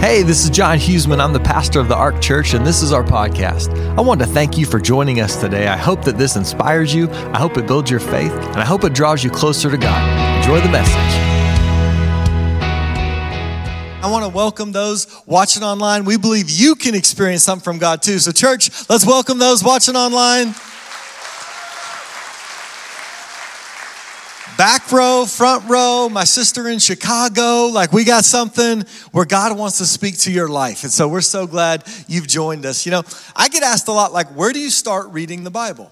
Hey, this is John Huseman. I'm the pastor of the Ark Church, and this is our podcast. I want to thank you for joining us today. I hope that this inspires you, I hope it builds your faith, and I hope it draws you closer to God. Enjoy the message. I want to welcome those watching online. We believe you can experience something from God too. So, church, let's welcome those watching online. Back row, front row, my sister in Chicago. Like, we got something where God wants to speak to your life. And so we're so glad you've joined us. You know, I get asked a lot, like, where do you start reading the Bible?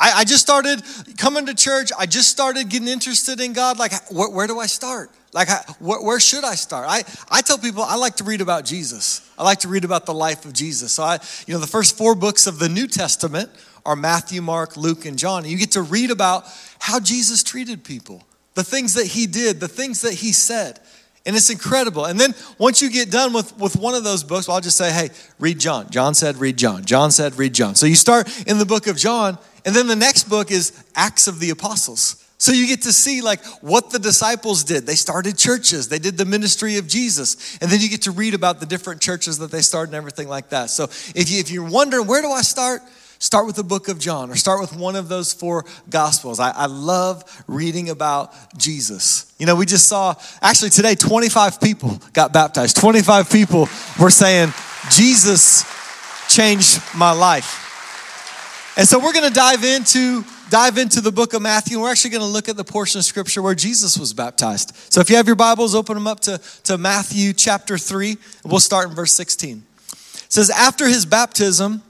I, I just started coming to church. I just started getting interested in God. Like, where, where do I start? Like, where, where, should I start? I, I tell people I like to read about Jesus. I like to read about the life of Jesus. So, I, you know, the first four books of the New Testament are Matthew, Mark, Luke, and John. You get to read about how Jesus treated people, the things that he did, the things that he said. And it's incredible. And then once you get done with, with one of those books, well, I'll just say, hey, read John. John said, read John. John said, read John. So you start in the book of John, and then the next book is Acts of the Apostles. So you get to see like what the disciples did. They started churches. They did the ministry of Jesus. And then you get to read about the different churches that they started and everything like that. So if, you, if you're wondering, where do I start? Start with the book of John or start with one of those four gospels. I, I love reading about Jesus. You know, we just saw, actually today, 25 people got baptized. 25 people were saying, Jesus changed my life. And so we're going to dive into dive into the book of Matthew. We're actually going to look at the portion of scripture where Jesus was baptized. So if you have your Bibles, open them up to, to Matthew chapter 3. We'll start in verse 16. It says, After his baptism,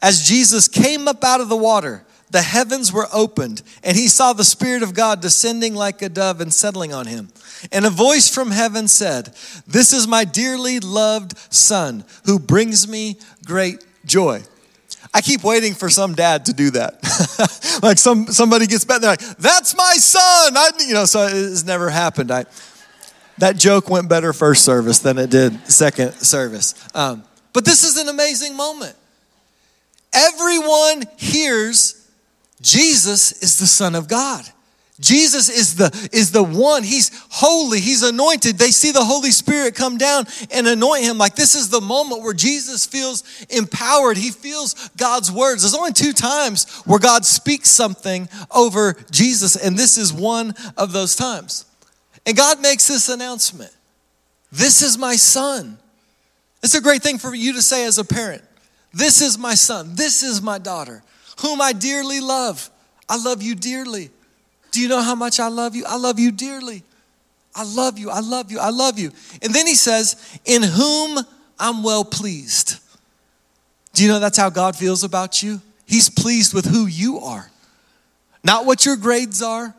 as Jesus came up out of the water, the heavens were opened, and he saw the Spirit of God descending like a dove and settling on him. And a voice from heaven said, This is my dearly loved Son, who brings me great joy. I keep waiting for some dad to do that. like some somebody gets back, they're like, "That's my son." I, you know, so it's never happened. I, that joke went better first service than it did second service. Um, but this is an amazing moment. Everyone hears Jesus is the Son of God. Jesus is the, is the one. He's holy. He's anointed. They see the Holy Spirit come down and anoint him. Like this is the moment where Jesus feels empowered. He feels God's words. There's only two times where God speaks something over Jesus, and this is one of those times. And God makes this announcement This is my son. It's a great thing for you to say as a parent. This is my son. This is my daughter, whom I dearly love. I love you dearly. Do you know how much I love you? I love you dearly. I love you. I love you. I love you. And then he says, In whom I'm well pleased. Do you know that's how God feels about you? He's pleased with who you are, not what your grades are,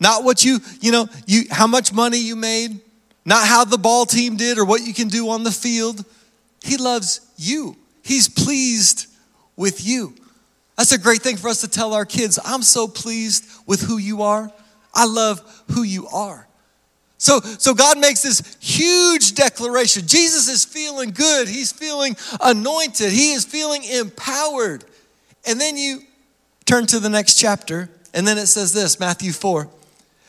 not what you, you know, you, how much money you made, not how the ball team did or what you can do on the field. He loves you. He's pleased with you. That's a great thing for us to tell our kids. I'm so pleased with who you are. I love who you are. So, so God makes this huge declaration. Jesus is feeling good. He's feeling anointed. He is feeling empowered. And then you turn to the next chapter, and then it says this Matthew 4.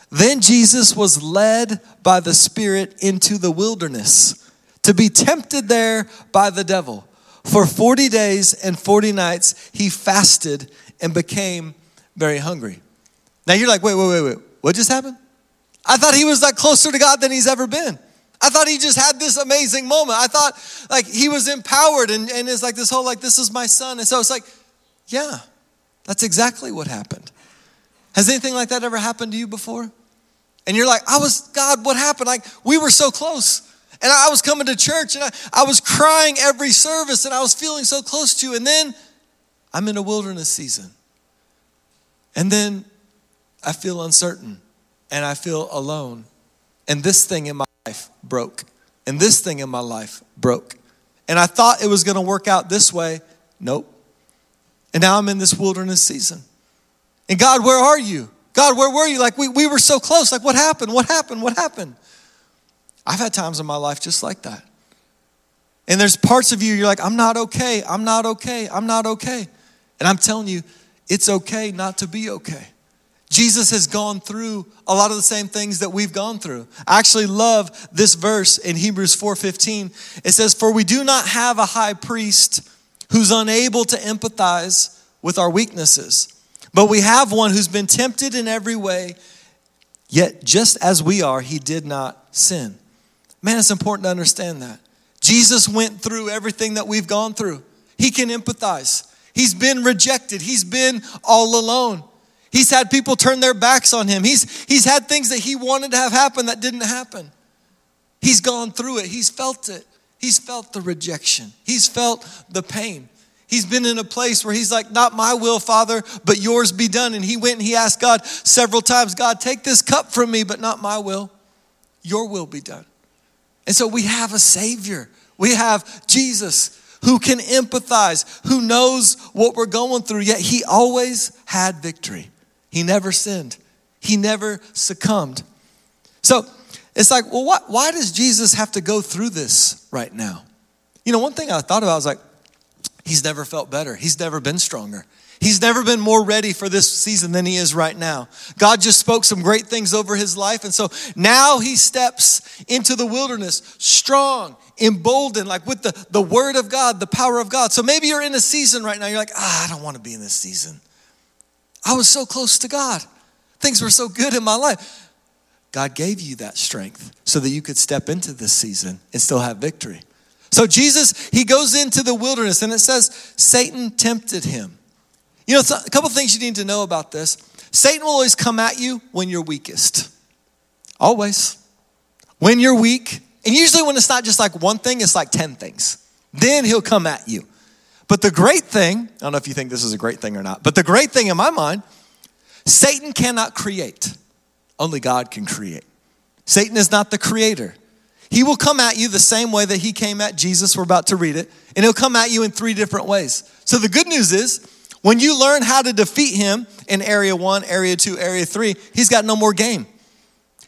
Then Jesus was led by the Spirit into the wilderness to be tempted there by the devil. For 40 days and 40 nights, he fasted and became very hungry. Now you're like, wait, wait, wait, wait. What just happened? I thought he was like closer to God than he's ever been. I thought he just had this amazing moment. I thought like he was empowered and, and it's like this whole like, this is my son. And so it's like, yeah, that's exactly what happened. Has anything like that ever happened to you before? And you're like, I was, God, what happened? Like, we were so close. And I was coming to church and I, I was crying every service and I was feeling so close to you. And then I'm in a wilderness season. And then I feel uncertain and I feel alone. And this thing in my life broke. And this thing in my life broke. And I thought it was going to work out this way. Nope. And now I'm in this wilderness season. And God, where are you? God, where were you? Like we, we were so close. Like what happened? What happened? What happened? I've had times in my life just like that. And there's parts of you, you're like, I'm not okay, I'm not okay, I'm not okay. And I'm telling you, it's okay not to be okay. Jesus has gone through a lot of the same things that we've gone through. I actually love this verse in Hebrews 4:15. It says, "For we do not have a high priest who's unable to empathize with our weaknesses, but we have one who's been tempted in every way, yet just as we are, he did not sin." Man, it's important to understand that. Jesus went through everything that we've gone through. He can empathize. He's been rejected. He's been all alone. He's had people turn their backs on him. He's, he's had things that he wanted to have happen that didn't happen. He's gone through it. He's felt it. He's felt the rejection. He's felt the pain. He's been in a place where he's like, Not my will, Father, but yours be done. And he went and he asked God several times, God, take this cup from me, but not my will. Your will be done. And so we have a Savior. We have Jesus who can empathize, who knows what we're going through, yet he always had victory. He never sinned, he never succumbed. So it's like, well, what, why does Jesus have to go through this right now? You know, one thing I thought about was like, he's never felt better, he's never been stronger. He's never been more ready for this season than he is right now. God just spoke some great things over his life. And so now he steps into the wilderness strong, emboldened, like with the, the word of God, the power of God. So maybe you're in a season right now, you're like, ah, I don't want to be in this season. I was so close to God. Things were so good in my life. God gave you that strength so that you could step into this season and still have victory. So Jesus, he goes into the wilderness and it says Satan tempted him. You know, a couple things you need to know about this. Satan will always come at you when you're weakest. Always. When you're weak, and usually when it's not just like one thing, it's like 10 things. Then he'll come at you. But the great thing, I don't know if you think this is a great thing or not, but the great thing in my mind, Satan cannot create. Only God can create. Satan is not the creator. He will come at you the same way that he came at Jesus. We're about to read it. And he'll come at you in three different ways. So the good news is, when you learn how to defeat him in area one, area two, area three, he's got no more game.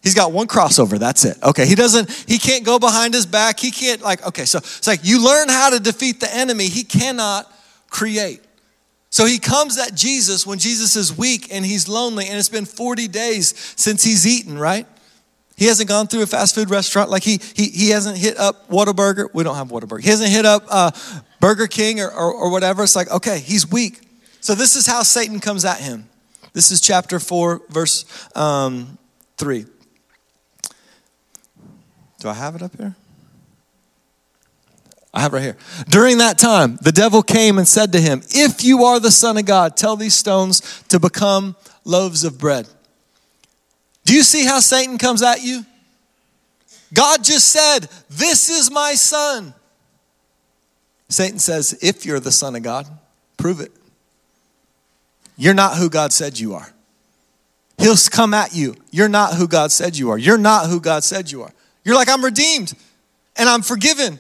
He's got one crossover, that's it. Okay, he doesn't, he can't go behind his back. He can't, like, okay, so it's like you learn how to defeat the enemy, he cannot create. So he comes at Jesus when Jesus is weak and he's lonely, and it's been 40 days since he's eaten, right? He hasn't gone through a fast food restaurant. Like he, he, he hasn't hit up Whataburger. We don't have Whataburger. He hasn't hit up uh, Burger King or, or, or whatever. It's like, okay, he's weak. So this is how Satan comes at him. This is chapter 4, verse um, 3. Do I have it up here? I have it right here. During that time, the devil came and said to him, If you are the Son of God, tell these stones to become loaves of bread. Do you see how Satan comes at you? God just said, This is my son. Satan says, If you're the Son of God, prove it. You're not who God said you are. He'll come at you. You're not who God said you are. You're not who God said you are. You're like, I'm redeemed and I'm forgiven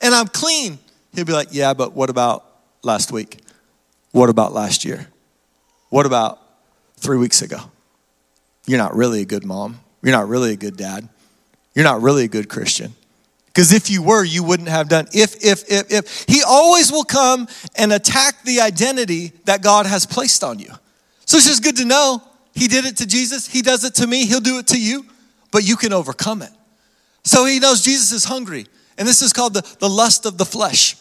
and I'm clean. He'll be like, Yeah, but what about last week? What about last year? What about three weeks ago? You're not really a good mom. You're not really a good dad. You're not really a good Christian. Because if you were, you wouldn't have done. If, if, if, if. He always will come and attack the identity that God has placed on you. So it's just good to know He did it to Jesus. He does it to me. He'll do it to you. But you can overcome it. So he knows Jesus is hungry. And this is called the, the lust of the flesh.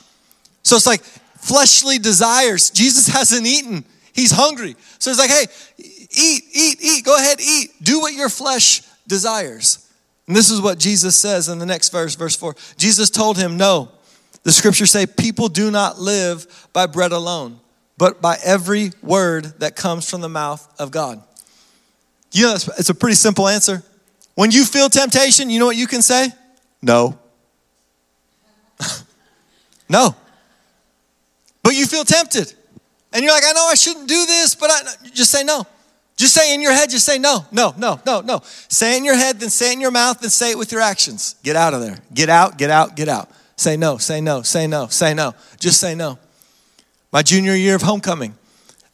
So it's like fleshly desires. Jesus hasn't eaten, he's hungry. So it's like, hey, eat, eat, eat. Go ahead, eat. Do what your flesh desires. And this is what Jesus says in the next verse, verse 4. Jesus told him, No. The scriptures say, People do not live by bread alone, but by every word that comes from the mouth of God. You know, it's a pretty simple answer. When you feel temptation, you know what you can say? No. no. But you feel tempted. And you're like, I know I shouldn't do this, but I just say no. Just say in your head, just say no, no, no, no, no. Say in your head, then say it in your mouth, then say it with your actions. Get out of there. Get out, get out, get out. Say no, say no, say no, say no. Just say no. My junior year of homecoming,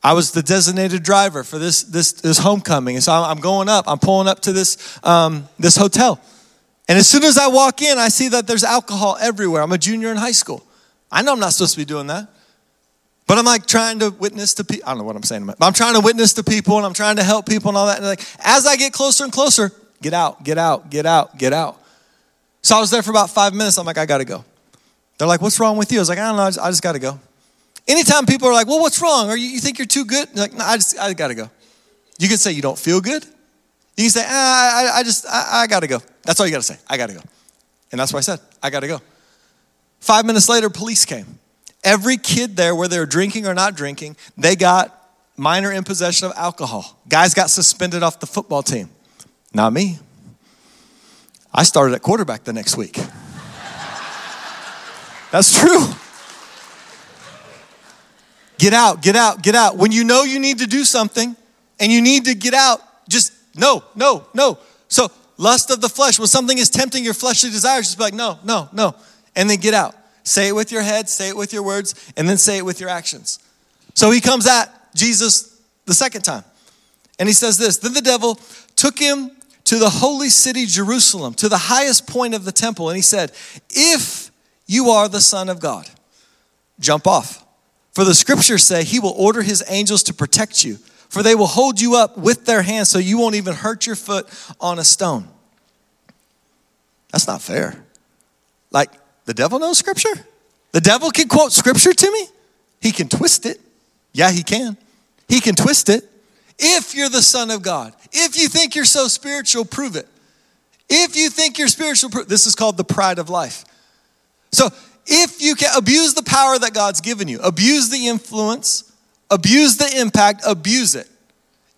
I was the designated driver for this, this, this homecoming. And so I'm going up, I'm pulling up to this, um, this hotel. And as soon as I walk in, I see that there's alcohol everywhere. I'm a junior in high school. I know I'm not supposed to be doing that. But I'm like trying to witness to people. I don't know what I'm saying, but I'm trying to witness to people and I'm trying to help people and all that. And like as I get closer and closer, get out, get out, get out, get out. So I was there for about five minutes. I'm like, I gotta go. They're like, what's wrong with you? I was like, I don't know, I just, I just gotta go. Anytime people are like, well, what's wrong? Or you, you think you're too good? You're like, no, I just, I gotta go. You can say you don't feel good. You can say, ah, I, I just, I, I gotta go. That's all you gotta say. I gotta go. And that's what I said. I gotta go. Five minutes later, police came. Every kid there, whether they were drinking or not drinking, they got minor in possession of alcohol. Guys got suspended off the football team. Not me. I started at quarterback the next week. That's true. Get out, get out, get out. When you know you need to do something and you need to get out, just no, no, no. So, lust of the flesh, when something is tempting your fleshly desires, just be like, no, no, no. And then get out. Say it with your head, say it with your words, and then say it with your actions. So he comes at Jesus the second time. And he says this Then the devil took him to the holy city, Jerusalem, to the highest point of the temple. And he said, If you are the Son of God, jump off. For the scriptures say he will order his angels to protect you, for they will hold you up with their hands so you won't even hurt your foot on a stone. That's not fair. Like, the devil knows scripture? The devil can quote scripture to me? He can twist it. Yeah, he can. He can twist it. If you're the Son of God, if you think you're so spiritual, prove it. If you think you're spiritual, this is called the pride of life. So if you can abuse the power that God's given you, abuse the influence, abuse the impact, abuse it.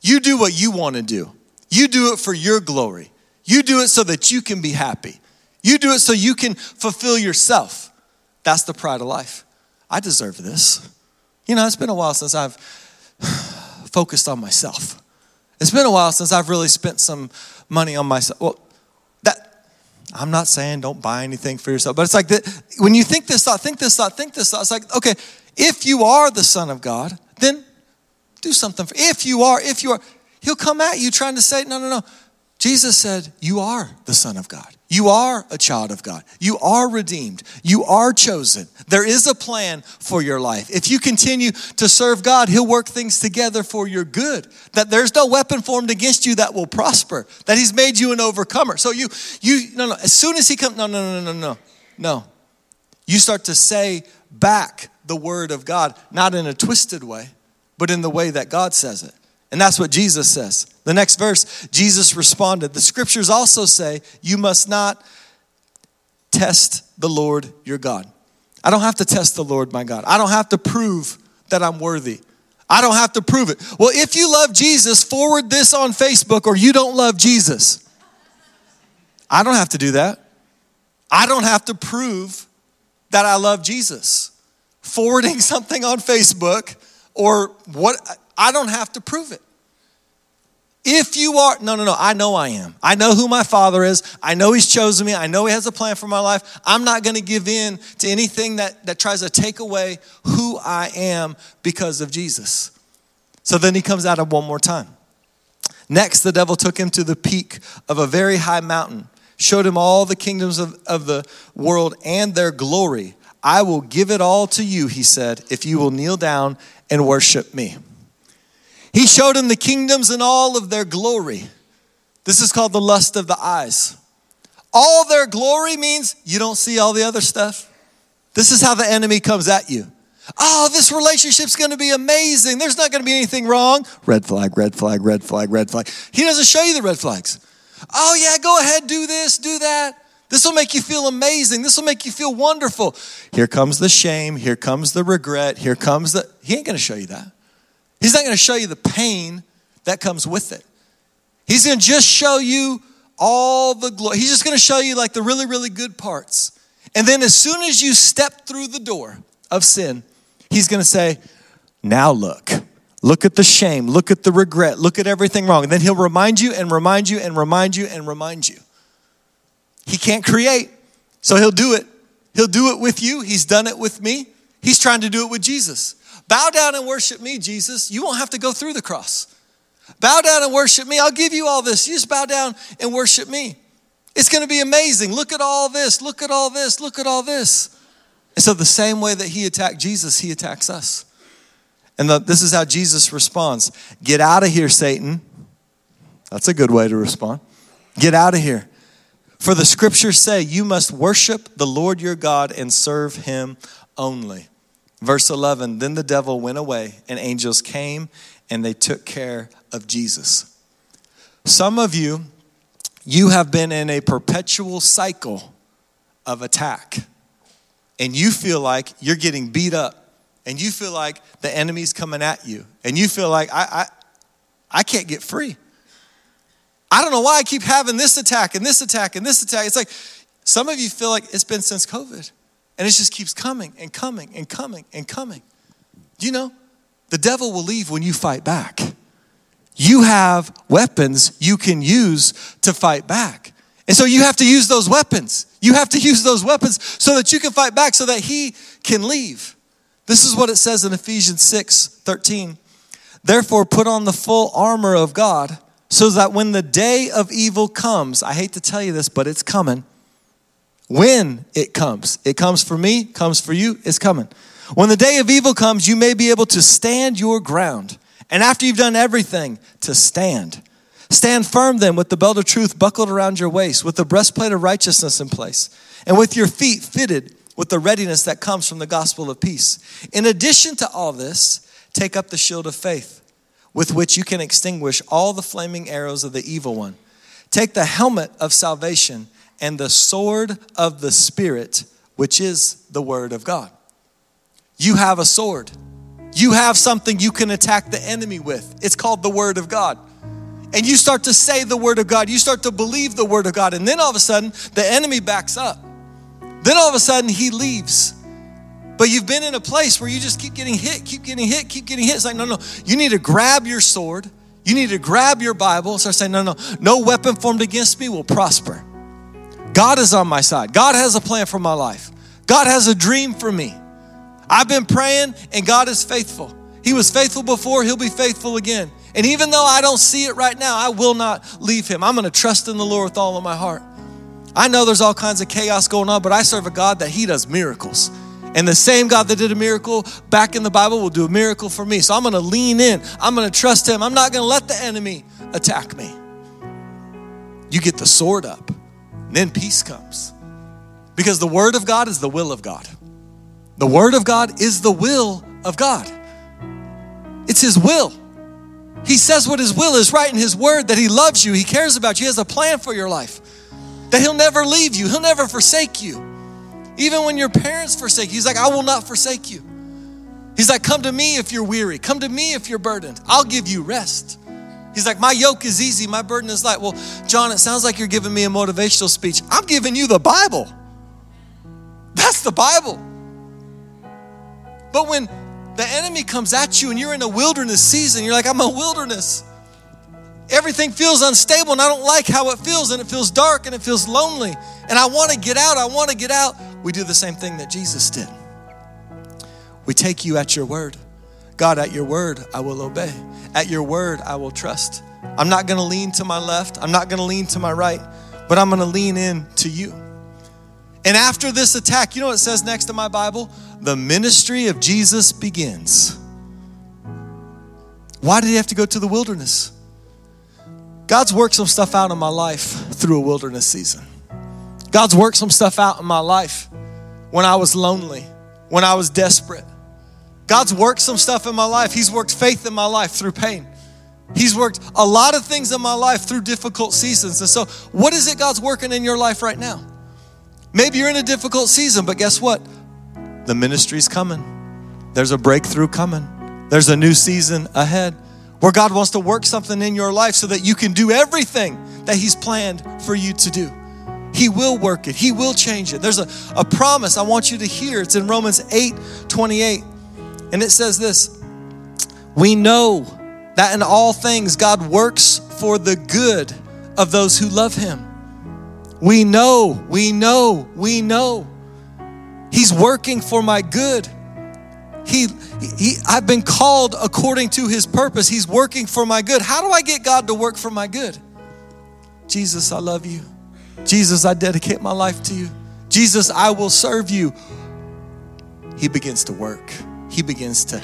You do what you want to do. You do it for your glory. You do it so that you can be happy. You do it so you can fulfill yourself. That's the pride of life. I deserve this. You know, it's been a while since I've focused on myself. It's been a while since I've really spent some money on myself. Well, that I'm not saying don't buy anything for yourself, but it's like that when you think this thought, think this thought, think this thought. It's like, okay, if you are the Son of God, then do something for if you are, if you are, he'll come at you trying to say, no, no, no. Jesus said, You are the Son of God. You are a child of God. You are redeemed. You are chosen. There is a plan for your life. If you continue to serve God, He'll work things together for your good. That there's no weapon formed against you that will prosper. That He's made you an overcomer. So you, you, no, no. As soon as He comes, no, no, no, no, no, no. You start to say back the word of God, not in a twisted way, but in the way that God says it. And that's what Jesus says. The next verse, Jesus responded. The scriptures also say, You must not test the Lord your God. I don't have to test the Lord my God. I don't have to prove that I'm worthy. I don't have to prove it. Well, if you love Jesus, forward this on Facebook or you don't love Jesus. I don't have to do that. I don't have to prove that I love Jesus. Forwarding something on Facebook or what I don't have to prove it. If you are, no, no, no, I know I am. I know who my father is. I know he's chosen me. I know he has a plan for my life. I'm not going to give in to anything that, that tries to take away who I am because of Jesus. So then he comes out of one more time. Next, the devil took him to the peak of a very high mountain, showed him all the kingdoms of, of the world and their glory. I will give it all to you, he said, if you will kneel down and worship me. He showed him the kingdoms and all of their glory. This is called the lust of the eyes. All their glory means you don't see all the other stuff. This is how the enemy comes at you. Oh, this relationship's gonna be amazing. There's not gonna be anything wrong. Red flag, red flag, red flag, red flag. He doesn't show you the red flags. Oh, yeah, go ahead, do this, do that. This will make you feel amazing. This will make you feel wonderful. Here comes the shame. Here comes the regret. Here comes the. He ain't gonna show you that. He's not going to show you the pain that comes with it. He's going to just show you all the glory. He's just going to show you like the really, really good parts. And then as soon as you step through the door of sin, he's going to say, Now look. Look at the shame. Look at the regret. Look at everything wrong. And then he'll remind you and remind you and remind you and remind you. He can't create, so he'll do it. He'll do it with you. He's done it with me. He's trying to do it with Jesus. Bow down and worship me, Jesus. You won't have to go through the cross. Bow down and worship me. I'll give you all this. You just bow down and worship me. It's going to be amazing. Look at all this. Look at all this. Look at all this. And so, the same way that he attacked Jesus, he attacks us. And the, this is how Jesus responds Get out of here, Satan. That's a good way to respond. Get out of here. For the scriptures say, You must worship the Lord your God and serve him only. Verse 11 Then the devil went away, and angels came and they took care of Jesus. Some of you, you have been in a perpetual cycle of attack, and you feel like you're getting beat up, and you feel like the enemy's coming at you, and you feel like, I, I, I can't get free. I don't know why I keep having this attack and this attack and this attack. It's like some of you feel like it's been since COVID. And it just keeps coming and coming and coming and coming. You know? The devil will leave when you fight back. You have weapons you can use to fight back. And so you have to use those weapons. You have to use those weapons so that you can fight back so that he can leave. This is what it says in Ephesians 6 13. Therefore, put on the full armor of God so that when the day of evil comes, I hate to tell you this, but it's coming when it comes. It comes for me, comes for you, it's coming. When the day of evil comes, you may be able to stand your ground. And after you've done everything, to stand. Stand firm then with the belt of truth buckled around your waist, with the breastplate of righteousness in place, and with your feet fitted with the readiness that comes from the gospel of peace. In addition to all this, take up the shield of faith, with which you can extinguish all the flaming arrows of the evil one. Take the helmet of salvation and the sword of the Spirit, which is the Word of God. You have a sword. You have something you can attack the enemy with. It's called the Word of God. And you start to say the Word of God, you start to believe the Word of God, and then all of a sudden, the enemy backs up. Then all of a sudden, he leaves. But you've been in a place where you just keep getting hit, keep getting hit, keep getting hit. It's like, no, no, you need to grab your sword. You need to grab your Bible. Start saying, no, no, no weapon formed against me will prosper. God is on my side. God has a plan for my life. God has a dream for me. I've been praying and God is faithful. He was faithful before, He'll be faithful again. And even though I don't see it right now, I will not leave Him. I'm going to trust in the Lord with all of my heart. I know there's all kinds of chaos going on, but I serve a God that He does miracles. And the same God that did a miracle back in the Bible will do a miracle for me. So I'm going to lean in. I'm going to trust Him. I'm not going to let the enemy attack me. You get the sword up then peace comes. Because the Word of God is the will of God. The Word of God is the will of God. It's His will. He says what His will is right in His Word that He loves you, He cares about you, He has a plan for your life, that He'll never leave you, He'll never forsake you. Even when your parents forsake you, He's like, I will not forsake you. He's like, Come to me if you're weary, come to me if you're burdened, I'll give you rest. He's like, My yoke is easy, my burden is light. Well, John, it sounds like you're giving me a motivational speech. I'm giving you the Bible. That's the Bible. But when the enemy comes at you and you're in a wilderness season, you're like, I'm a wilderness. Everything feels unstable and I don't like how it feels and it feels dark and it feels lonely and I want to get out. I want to get out. We do the same thing that Jesus did. We take you at your word. God, at your word, I will obey. At your word, I will trust. I'm not going to lean to my left. I'm not going to lean to my right, but I'm going to lean in to you. And after this attack, you know what it says next in my Bible? The ministry of Jesus begins. Why did he have to go to the wilderness? God's worked some stuff out in my life through a wilderness season. God's worked some stuff out in my life when I was lonely, when I was desperate, God's worked some stuff in my life. He's worked faith in my life through pain. He's worked a lot of things in my life through difficult seasons. And so, what is it God's working in your life right now? Maybe you're in a difficult season, but guess what? The ministry's coming. There's a breakthrough coming. There's a new season ahead where God wants to work something in your life so that you can do everything that He's planned for you to do. He will work it, He will change it. There's a, a promise I want you to hear. It's in Romans 8 28. And it says this We know that in all things God works for the good of those who love Him. We know, we know, we know. He's working for my good. He, he, I've been called according to His purpose. He's working for my good. How do I get God to work for my good? Jesus, I love you. Jesus, I dedicate my life to you. Jesus, I will serve you. He begins to work he begins to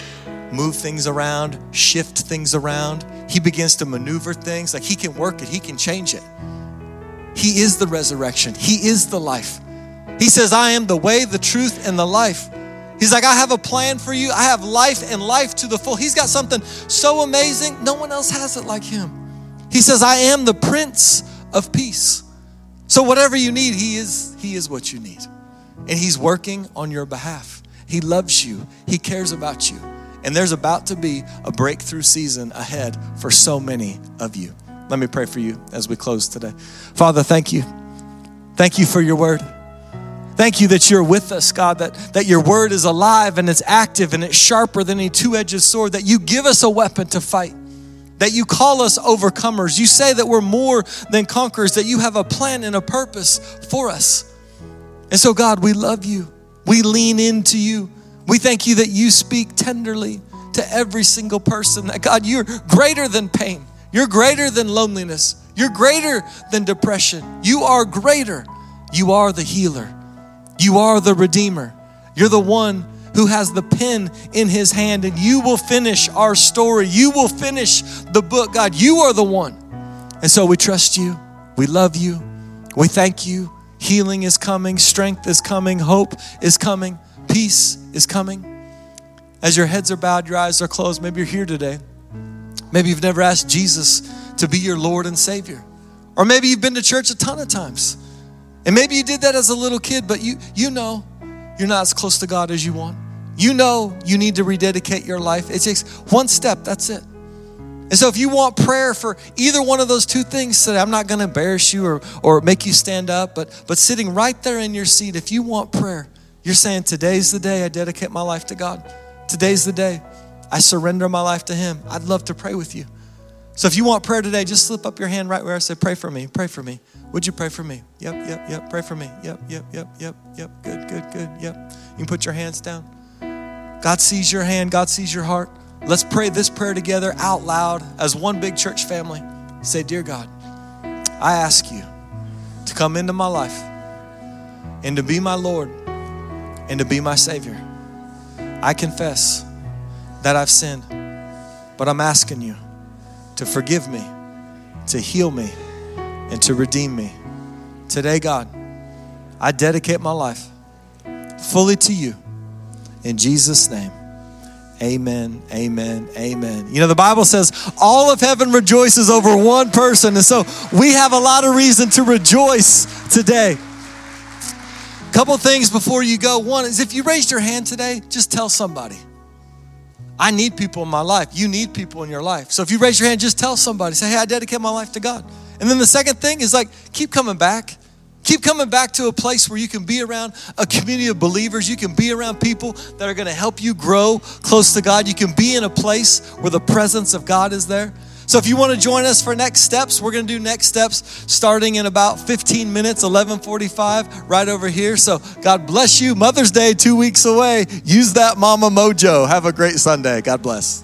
move things around, shift things around. He begins to maneuver things. Like he can work it, he can change it. He is the resurrection, he is the life. He says, I am the way, the truth, and the life. He's like, I have a plan for you. I have life and life to the full. He's got something so amazing, no one else has it like him. He says, I am the Prince of Peace. So whatever you need, he is he is what you need. And he's working on your behalf. He loves you. He cares about you. And there's about to be a breakthrough season ahead for so many of you. Let me pray for you as we close today. Father, thank you. Thank you for your word. Thank you that you're with us, God, that, that your word is alive and it's active and it's sharper than a two edged sword, that you give us a weapon to fight, that you call us overcomers. You say that we're more than conquerors, that you have a plan and a purpose for us. And so, God, we love you. We lean into you. We thank you that you speak tenderly to every single person, that God, you're greater than pain, you're greater than loneliness, you're greater than depression, you are greater. You are the healer. You are the Redeemer. You're the one who has the pen in his hand, and you will finish our story. You will finish the book, God. You are the one. And so we trust you. We love you. We thank you. Healing is coming, strength is coming, hope is coming, peace is coming. As your heads are bowed, your eyes are closed, maybe you're here today. Maybe you've never asked Jesus to be your Lord and Savior. Or maybe you've been to church a ton of times. And maybe you did that as a little kid, but you, you know you're not as close to God as you want. You know you need to rededicate your life. It takes one step, that's it. And so if you want prayer for either one of those two things today, I'm not going to embarrass you or, or make you stand up, but, but sitting right there in your seat, if you want prayer, you're saying, Today's the day I dedicate my life to God. Today's the day I surrender my life to Him. I'd love to pray with you. So if you want prayer today, just slip up your hand right where I say, Pray for me, pray for me. Would you pray for me? Yep, yep, yep. Pray for me. Yep, yep, yep, yep, yep. Good, good, good. Yep. You can put your hands down. God sees your hand, God sees your heart. Let's pray this prayer together out loud as one big church family. Say, Dear God, I ask you to come into my life and to be my Lord and to be my Savior. I confess that I've sinned, but I'm asking you to forgive me, to heal me and to redeem me. Today, God, I dedicate my life fully to you. In Jesus' name. Amen, amen, amen. You know, the Bible says all of heaven rejoices over one person. And so we have a lot of reason to rejoice today. A Couple things before you go. One is if you raised your hand today, just tell somebody. I need people in my life. You need people in your life. So if you raise your hand, just tell somebody. Say, hey, I dedicate my life to God. And then the second thing is like, keep coming back. Keep coming back to a place where you can be around a community of believers. You can be around people that are going to help you grow close to God. You can be in a place where the presence of God is there. So if you want to join us for next steps, we're going to do next steps starting in about 15 minutes, 11:45 right over here. So God bless you. Mother's Day 2 weeks away. Use that mama mojo. Have a great Sunday. God bless.